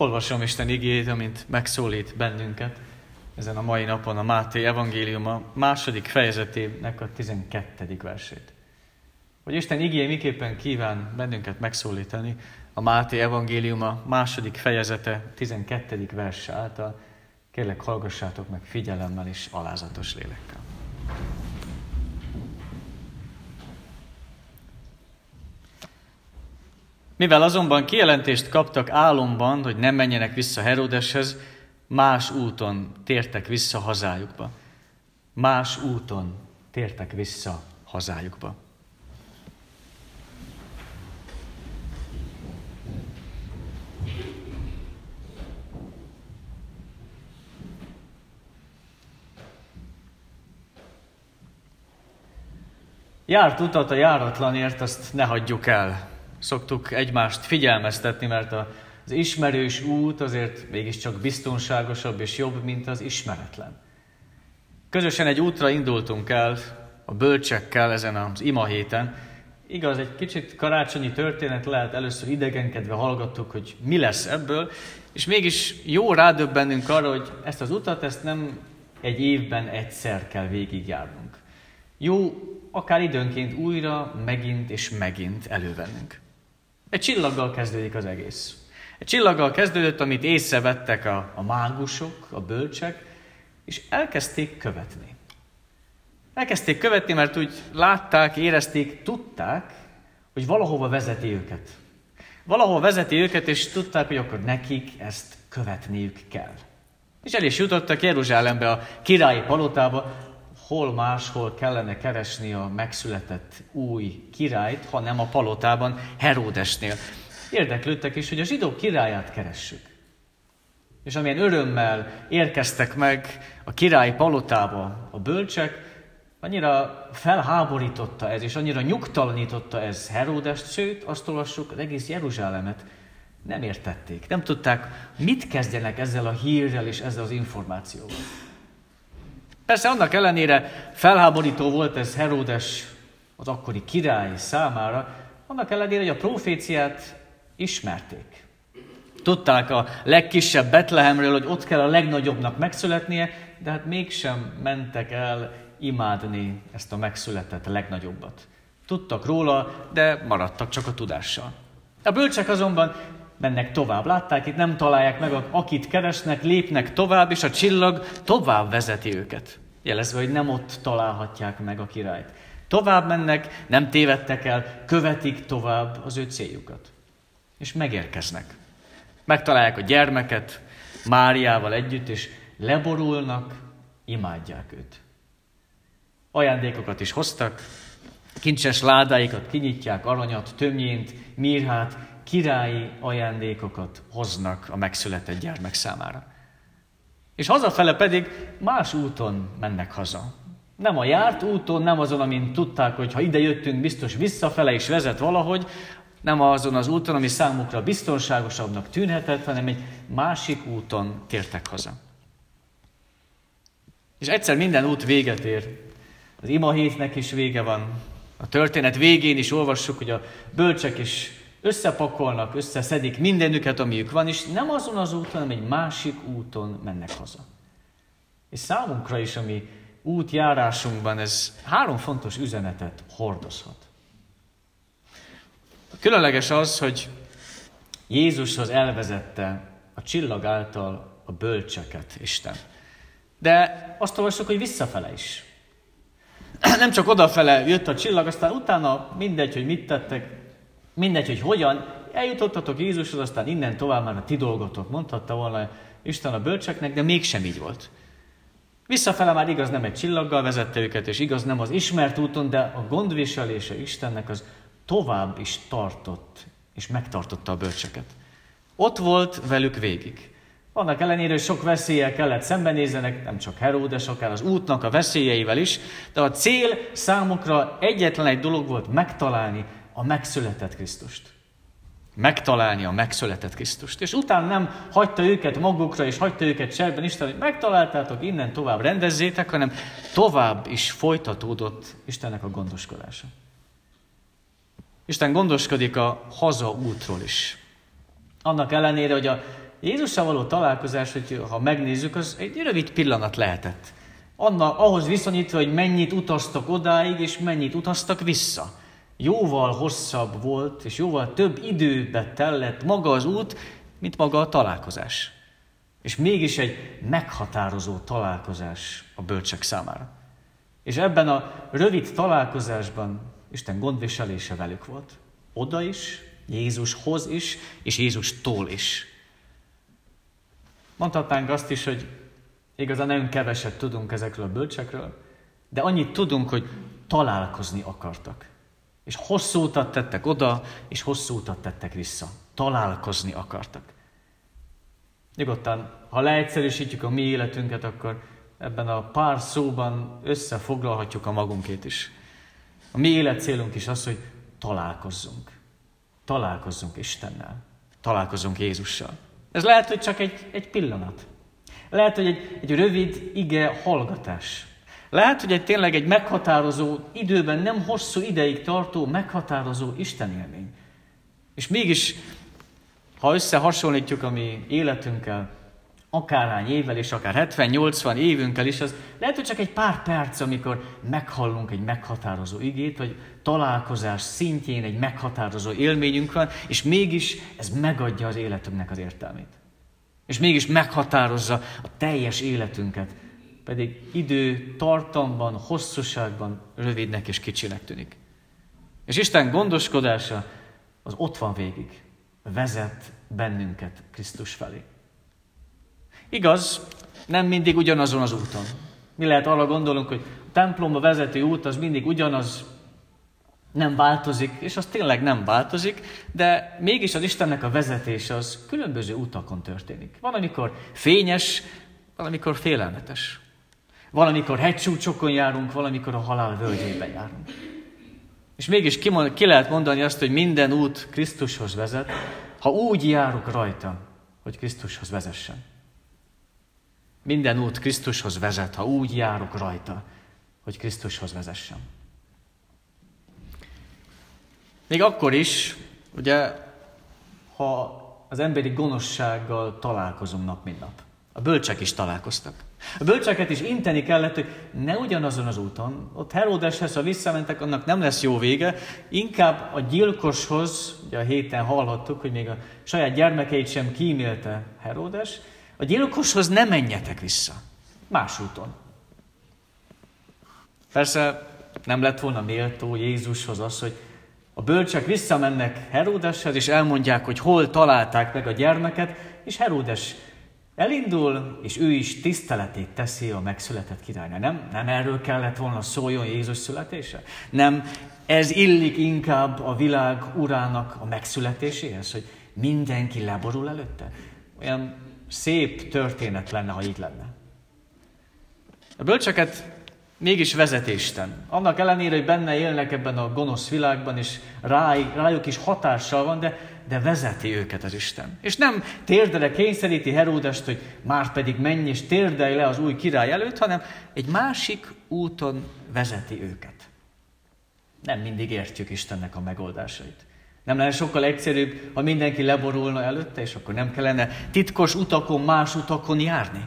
Olvasom Isten igét, amint megszólít bennünket ezen a mai napon a Máté evangéliuma második fejezetének a 12. versét. Hogy Isten igé miképpen kíván bennünket megszólítani, a Máté evangéliuma második fejezete 12. verse által, kérlek hallgassátok meg figyelemmel és alázatos lélekkel. Mivel azonban kijelentést kaptak álomban, hogy nem menjenek vissza Herodeshez, más úton tértek vissza hazájukba. Más úton tértek vissza hazájukba. Járt utat a járatlanért, azt ne hagyjuk el szoktuk egymást figyelmeztetni, mert az ismerős út azért mégiscsak biztonságosabb és jobb, mint az ismeretlen. Közösen egy útra indultunk el a bölcsekkel ezen az ima héten. Igaz, egy kicsit karácsonyi történet lehet, először idegenkedve hallgattuk, hogy mi lesz ebből, és mégis jó rádöbbennünk arra, hogy ezt az utat, ezt nem egy évben egyszer kell végigjárnunk. Jó akár időnként újra, megint és megint elővennünk. Egy csillaggal kezdődik az egész. Egy csillaggal kezdődött, amit észrevettek a, a mágusok, a bölcsek, és elkezdték követni. Elkezdték követni, mert úgy látták, érezték, tudták, hogy valahova vezeti őket. Valahova vezeti őket, és tudták, hogy akkor nekik ezt követniük kell. És el is jutottak Jeruzsálembe, a királyi palotába, hol máshol kellene keresni a megszületett új királyt, hanem a palotában Heródesnél. Érdeklődtek is, hogy a zsidók királyát keressük. És amilyen örömmel érkeztek meg a király palotába a bölcsek, annyira felháborította ez, és annyira nyugtalanította ez Heródest, sőt, azt olvassuk, az egész Jeruzsálemet nem értették. Nem tudták, mit kezdjenek ezzel a hírrel és ezzel az információval. Persze annak ellenére felháborító volt ez Heródes, az akkori király számára, annak ellenére, hogy a proféciát ismerték. Tudták a legkisebb Betlehemről, hogy ott kell a legnagyobbnak megszületnie, de hát mégsem mentek el imádni ezt a megszületett legnagyobbat. Tudtak róla, de maradtak csak a tudással. A bölcsek azonban mennek tovább. Látták, itt nem találják meg, akit keresnek, lépnek tovább, és a csillag tovább vezeti őket. Jelezve, hogy nem ott találhatják meg a királyt. Tovább mennek, nem tévedtek el, követik tovább az ő céljukat. És megérkeznek. Megtalálják a gyermeket Máriával együtt, és leborulnak, imádják őt. Ajándékokat is hoztak, kincses ládáikat kinyitják, aranyat, tömjént, mirhát, királyi ajándékokat hoznak a megszületett gyermek számára. És hazafele pedig más úton mennek haza. Nem a járt úton, nem azon, amin tudták, hogy ha ide jöttünk, biztos visszafele is vezet valahogy, nem azon az úton, ami számukra biztonságosabbnak tűnhetett, hanem egy másik úton tértek haza. És egyszer minden út véget ér. Az ima hétnek is vége van. A történet végén is olvassuk, hogy a bölcsek is összepakolnak, összeszedik mindenüket, amiük van, és nem azon az úton, hanem egy másik úton mennek haza. És számunkra is, ami útjárásunkban ez három fontos üzenetet hordozhat. Különleges az, hogy Jézushoz elvezette a csillag által a bölcseket Isten. De azt olvassuk, hogy visszafele is. Nem csak odafele jött a csillag, aztán utána mindegy, hogy mit tettek, mindegy, hogy hogyan, eljutottatok Jézushoz, aztán innen tovább már a ti dolgotok, mondhatta volna Isten a bölcseknek, de mégsem így volt. Visszafele már igaz nem egy csillaggal vezette őket, és igaz nem az ismert úton, de a gondviselése Istennek az tovább is tartott, és megtartotta a bölcseket. Ott volt velük végig. Annak ellenére, hogy sok veszéllyel kellett szembenézzenek, nem csak Heródes, akár az útnak a veszélyeivel is, de a cél számukra egyetlen egy dolog volt megtalálni a megszületett Krisztust. Megtalálni a megszületett Krisztust. És utána nem hagyta őket magukra, és hagyta őket cserben Isten, hogy megtaláltátok, innen tovább rendezzétek, hanem tovább is folytatódott Istennek a gondoskodása. Isten gondoskodik a haza útról is. Annak ellenére, hogy a Jézussal való találkozás, hogy ha megnézzük, az egy rövid pillanat lehetett. Anna, ahhoz viszonyítva, hogy mennyit utaztak odáig, és mennyit utaztak vissza. Jóval hosszabb volt, és jóval több időbe tellett maga az út, mint maga a találkozás. És mégis egy meghatározó találkozás a bölcsek számára. És ebben a rövid találkozásban Isten gondviselése velük volt. Oda is, Jézushoz is, és Jézustól is. Mondhatnánk azt is, hogy igazán nagyon keveset tudunk ezekről a bölcsekről, de annyit tudunk, hogy találkozni akartak. És hosszú utat tettek oda, és hosszú utat tettek vissza. Találkozni akartak. Nyugodtan, ha leegyszerűsítjük a mi életünket, akkor ebben a pár szóban összefoglalhatjuk a magunkét is. A mi életcélunk is az, hogy találkozzunk. Találkozzunk Istennel. Találkozzunk Jézussal. Ez lehet, hogy csak egy, egy pillanat. Lehet, hogy egy, egy rövid ige hallgatás. Lehet, hogy egy tényleg egy meghatározó, időben nem hosszú ideig tartó, meghatározó Isten élmény. És mégis, ha összehasonlítjuk a mi életünkkel, akárhány évvel, és akár 70-80 évünkkel is, az lehet, hogy csak egy pár perc, amikor meghallunk egy meghatározó igét, vagy találkozás szintjén egy meghatározó élményünk van, és mégis ez megadja az életünknek az értelmét. És mégis meghatározza a teljes életünket, pedig idő tartamban, hosszúságban rövidnek és kicsinek tűnik. És Isten gondoskodása az ott van végig, vezet bennünket Krisztus felé. Igaz, nem mindig ugyanazon az úton. Mi lehet arra gondolunk, hogy a templomba vezető út az mindig ugyanaz, nem változik, és az tényleg nem változik, de mégis az Istennek a vezetése az különböző utakon történik. Van, amikor fényes, valamikor félelmetes. Valamikor hegycsúcsokon járunk, valamikor a halál völgyében járunk. És mégis ki, ki lehet mondani azt, hogy minden út Krisztushoz vezet, ha úgy járok rajta, hogy Krisztushoz vezessen. Minden út Krisztushoz vezet, ha úgy járok rajta, hogy Krisztushoz vezessen. Még akkor is, ugye, ha az emberi gonoszsággal találkozunk nap, mint nap. A bölcsek is találkoztak. A bölcseket is inteni kellett, hogy ne ugyanazon az úton, ott Heródeshez, ha visszamentek, annak nem lesz jó vége, inkább a gyilkoshoz, ugye a héten hallhattuk, hogy még a saját gyermekeit sem kímélte Heródes, a gyilkoshoz ne menjetek vissza. Más úton. Persze nem lett volna méltó Jézushoz az, hogy a bölcsek visszamennek Heródeshez, és elmondják, hogy hol találták meg a gyermeket, és Heródes elindul, és ő is tiszteletét teszi a megszületett királynál. Nem, nem erről kellett volna szóljon Jézus születése? Nem ez illik inkább a világ urának a megszületéséhez, hogy mindenki leborul előtte? Olyan szép történet lenne, ha így lenne. A bölcseket mégis vezet Isten. Annak ellenére, hogy benne élnek ebben a gonosz világban, és ráj, rájuk is hatással van, de, de vezeti őket az Isten. És nem térdele kényszeríti Heródest, hogy már pedig menj és térdelj le az új király előtt, hanem egy másik úton vezeti őket. Nem mindig értjük Istennek a megoldásait. Nem lenne sokkal egyszerűbb, ha mindenki leborulna előtte, és akkor nem kellene titkos utakon, más utakon járni.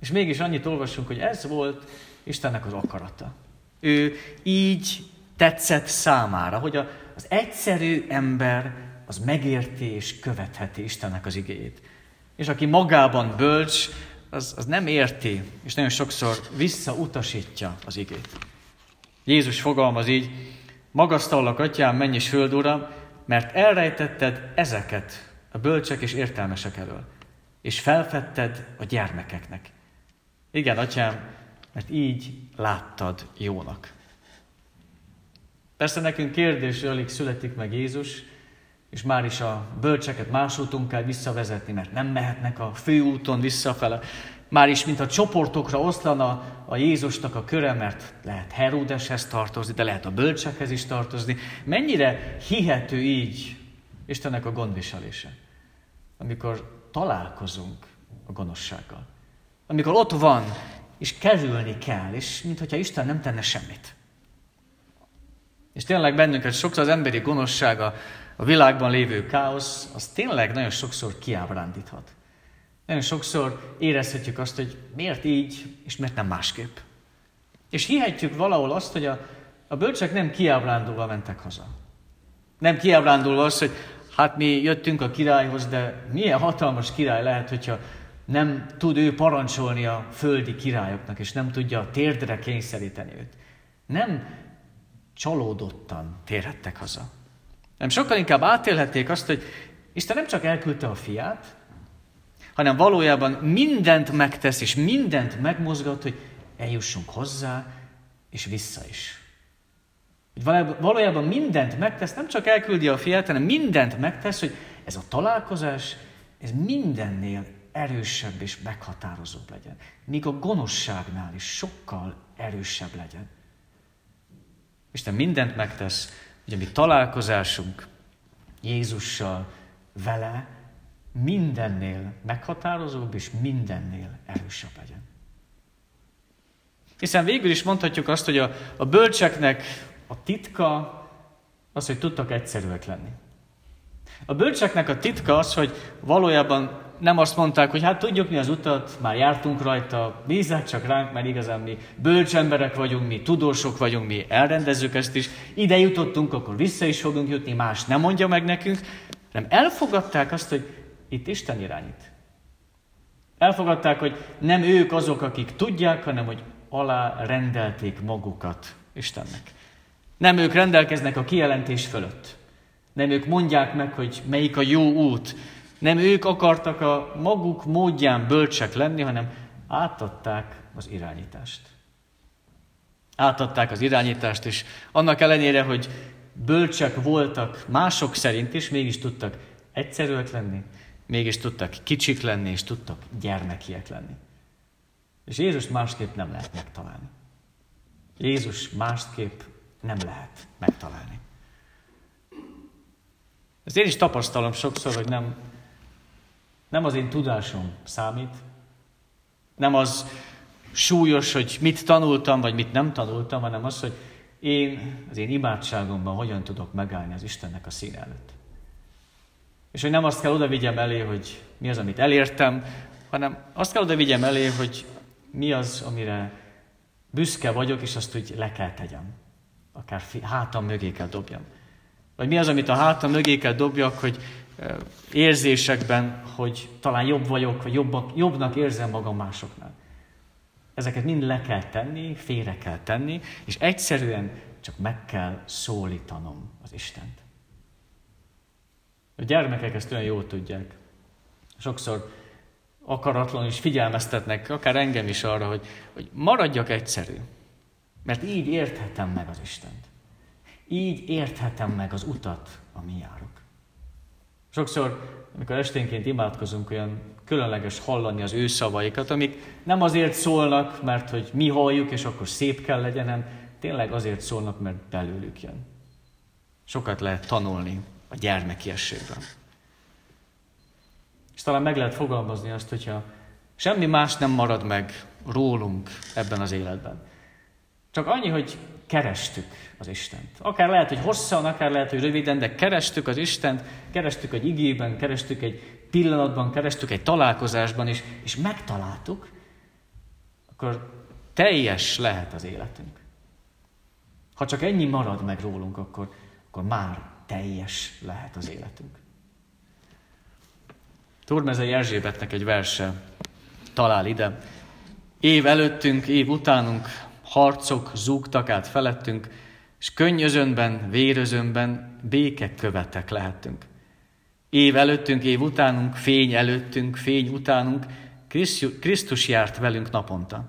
És mégis annyit olvasunk, hogy ez volt Istennek az akarata. Ő így tetszett számára, hogy az egyszerű ember az megérti és követheti Istennek az igéjét. És aki magában bölcs, az, az nem érti, és nagyon sokszor visszautasítja az igét. Jézus fogalmaz így, magasztallak, atyám, menj és föld ura, mert elrejtetted ezeket a bölcsek és értelmesek elől, és felfedted a gyermekeknek. Igen, atyám, mert így láttad jónak. Persze nekünk kérdés, alig születik meg Jézus, és már is a bölcseket más úton kell visszavezetni, mert nem mehetnek a főúton visszafele. Már is, mint a csoportokra oszlana a Jézusnak a köre, mert lehet Heródeshez tartozni, de lehet a bölcsekhez is tartozni. Mennyire hihető így Istennek a gondviselése, amikor találkozunk a gonoszsággal. Amikor ott van, és kerülni kell, és mintha Isten nem tenne semmit. És tényleg bennünket sokszor az emberi gonoszsága, a világban lévő káosz, az tényleg nagyon sokszor kiábrándíthat. Nagyon sokszor érezhetjük azt, hogy miért így, és miért nem másképp. És hihetjük valahol azt, hogy a, a bölcsek nem kiábrándulva mentek haza. Nem kiábrándulva az, hogy hát mi jöttünk a királyhoz, de milyen hatalmas király lehet, hogyha nem tud ő parancsolni a földi királyoknak, és nem tudja térdre kényszeríteni őt. Nem csalódottan térhettek haza. Nem sokkal inkább átélhették azt, hogy Isten nem csak elküldte a fiát, hanem valójában mindent megtesz, és mindent megmozgat, hogy eljussunk hozzá, és vissza is. Valójában mindent megtesz, nem csak elküldi a fiát, hanem mindent megtesz, hogy ez a találkozás, ez mindennél erősebb és meghatározóbb legyen. Míg a gonoszságnál is sokkal erősebb legyen. Isten mindent megtesz, hogy a mi találkozásunk Jézussal, vele mindennél meghatározóbb és mindennél erősebb legyen. Hiszen végül is mondhatjuk azt, hogy a, a bölcseknek a titka az, hogy tudtak egyszerűek lenni. A bölcseknek a titka az, hogy valójában nem azt mondták, hogy hát tudjuk mi az utat, már jártunk rajta, bízzák csak ránk, mert igazán mi bölcs emberek vagyunk, mi tudósok vagyunk, mi elrendezzük ezt is, ide jutottunk, akkor vissza is fogunk jutni, más nem mondja meg nekünk, hanem elfogadták azt, hogy itt Isten irányít. Elfogadták, hogy nem ők azok, akik tudják, hanem hogy alá rendelték magukat Istennek. Nem ők rendelkeznek a kijelentés fölött. Nem ők mondják meg, hogy melyik a jó út. Nem ők akartak a maguk módján bölcsek lenni, hanem átadták az irányítást. Átadták az irányítást, és annak ellenére, hogy bölcsek voltak mások szerint is, mégis tudtak egyszerűek lenni, mégis tudtak kicsik lenni, és tudtak gyermekiek lenni. És Jézus másképp nem lehet megtalálni. Jézus másképp nem lehet megtalálni. Ezt én is tapasztalom sokszor, hogy nem, nem az én tudásom számít, nem az súlyos, hogy mit tanultam, vagy mit nem tanultam, hanem az, hogy én az én imádságomban hogyan tudok megállni az Istennek a szín előtt. És hogy nem azt kell oda vigyem elé, hogy mi az, amit elértem, hanem azt kell oda vigyem elé, hogy mi az, amire büszke vagyok, és azt úgy le kell tegyem. Akár hátam mögé kell dobjam. Vagy mi az, amit a hátam mögé kell dobjak, hogy érzésekben, hogy talán jobb vagyok, vagy jobbak, jobbnak érzem magam másoknál. Ezeket mind le kell tenni, félre kell tenni, és egyszerűen csak meg kell szólítanom az Istent. A gyermekek ezt olyan jól tudják. Sokszor akaratlan is figyelmeztetnek, akár engem is arra, hogy, hogy maradjak egyszerű. Mert így érthetem meg az Istent. Így érthetem meg az utat, ami járok. Sokszor, amikor esténként imádkozunk, olyan különleges hallani az ő szavaikat, amik nem azért szólnak, mert hogy mi halljuk, és akkor szép kell legyen, hanem tényleg azért szólnak, mert belőlük jön. Sokat lehet tanulni a gyermekiességben. És talán meg lehet fogalmazni azt, hogyha semmi más nem marad meg rólunk ebben az életben. Csak annyi, hogy kerestük az Istent. Akár lehet, hogy hosszan, akár lehet, hogy röviden, de kerestük az Istent, kerestük egy igében, kerestük egy pillanatban, kerestük egy találkozásban, és, és megtaláltuk, akkor teljes lehet az életünk. Ha csak ennyi marad meg rólunk, akkor, akkor már teljes lehet az életünk. Turmezei Erzsébetnek egy verse talál ide. Év előttünk, év utánunk harcok zúgtak át felettünk, és könnyözönben, vérözönben békek követek lehetünk. Év előttünk, év utánunk, fény előttünk, fény utánunk, Krisztus járt velünk naponta.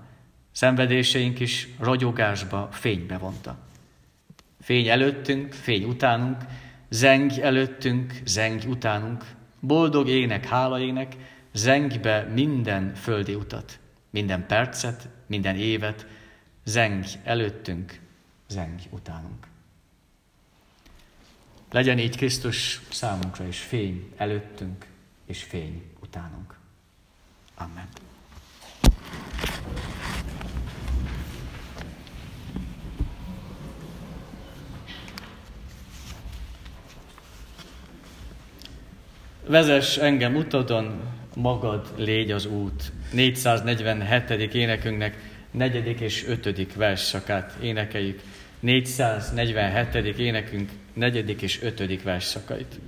Szenvedéseink is ragyogásba, fénybe vonta. Fény előttünk, fény utánunk, zeng előttünk, zeng utánunk, boldog ének, hála ének, zeng be minden földi utat, minden percet, minden évet, zeng előttünk, zeng utánunk. Legyen így Krisztus számunkra is fény előttünk, és fény utánunk. Amen. Vezess engem utadon, magad légy az út. 447. énekünknek negyedik és ötödik versszakát énekeljük. 447. énekünk negyedik és ötödik versszakait.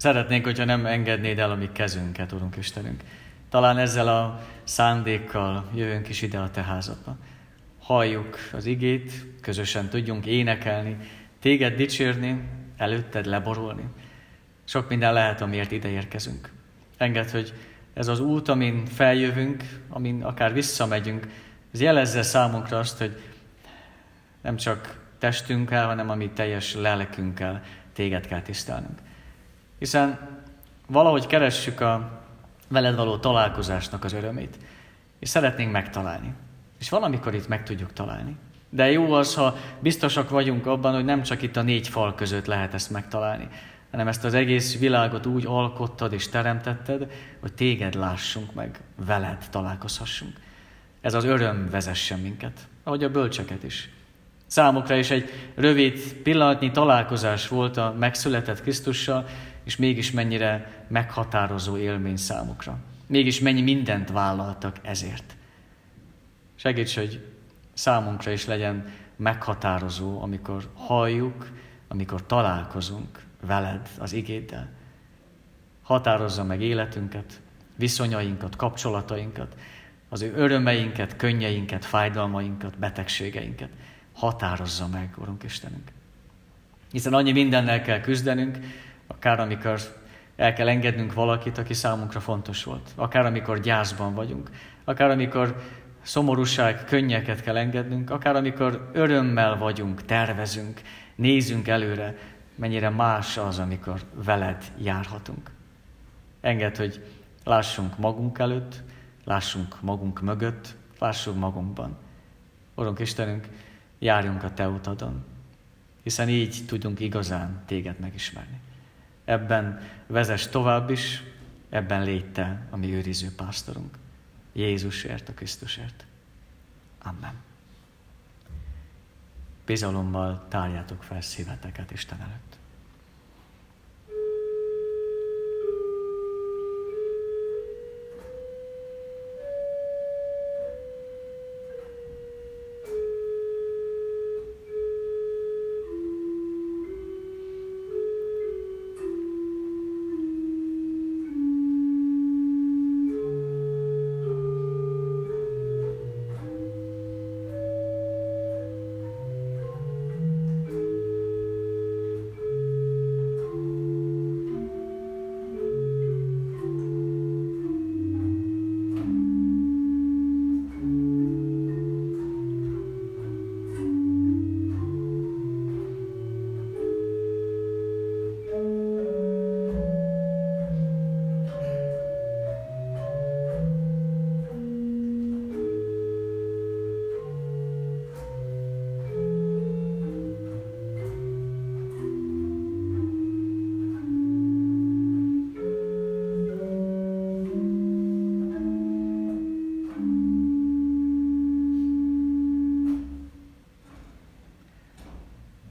Szeretnénk, hogyha nem engednéd el a mi kezünket, Urunk Istenünk. Talán ezzel a szándékkal jövünk is ide a Te házadba. Halljuk az igét, közösen tudjunk énekelni, Téged dicsérni, előtted leborulni. Sok minden lehet, amiért ide érkezünk. Engedd, hogy ez az út, amin feljövünk, amin akár visszamegyünk, ez jelezze számunkra azt, hogy nem csak testünkkel, hanem a mi teljes lelkünkkel téged kell tisztelnünk. Hiszen valahogy keressük a veled való találkozásnak az örömét, és szeretnénk megtalálni. És valamikor itt meg tudjuk találni. De jó az, ha biztosak vagyunk abban, hogy nem csak itt a négy fal között lehet ezt megtalálni, hanem ezt az egész világot úgy alkottad és teremtetted, hogy téged lássunk meg, veled találkozhassunk. Ez az öröm vezessen minket, ahogy a bölcseket is. Számukra is egy rövid pillanatnyi találkozás volt a megszületett Krisztussal, és mégis mennyire meghatározó élmény számukra. Mégis mennyi mindent vállaltak ezért. Segíts, hogy számunkra is legyen meghatározó, amikor halljuk, amikor találkozunk veled, az igéddel. Határozza meg életünket, viszonyainkat, kapcsolatainkat, az ő örömeinket, könnyeinket, fájdalmainkat, betegségeinket. Határozza meg, Urunk Istenünk. Hiszen annyi mindennel kell küzdenünk, akár amikor el kell engednünk valakit, aki számunkra fontos volt, akár amikor gyászban vagyunk, akár amikor szomorúság, könnyeket kell engednünk, akár amikor örömmel vagyunk, tervezünk, nézünk előre, mennyire más az, amikor veled járhatunk. Engedd, hogy lássunk magunk előtt, lássunk magunk mögött, lássunk magunkban. Urunk Istenünk, járjunk a Te utadon, hiszen így tudunk igazán Téged megismerni ebben vezess tovább is, ebben légy te, a mi őriző pásztorunk. Jézusért, a Krisztusért. Amen. Bizalommal tárjátok fel szíveteket Isten előtt.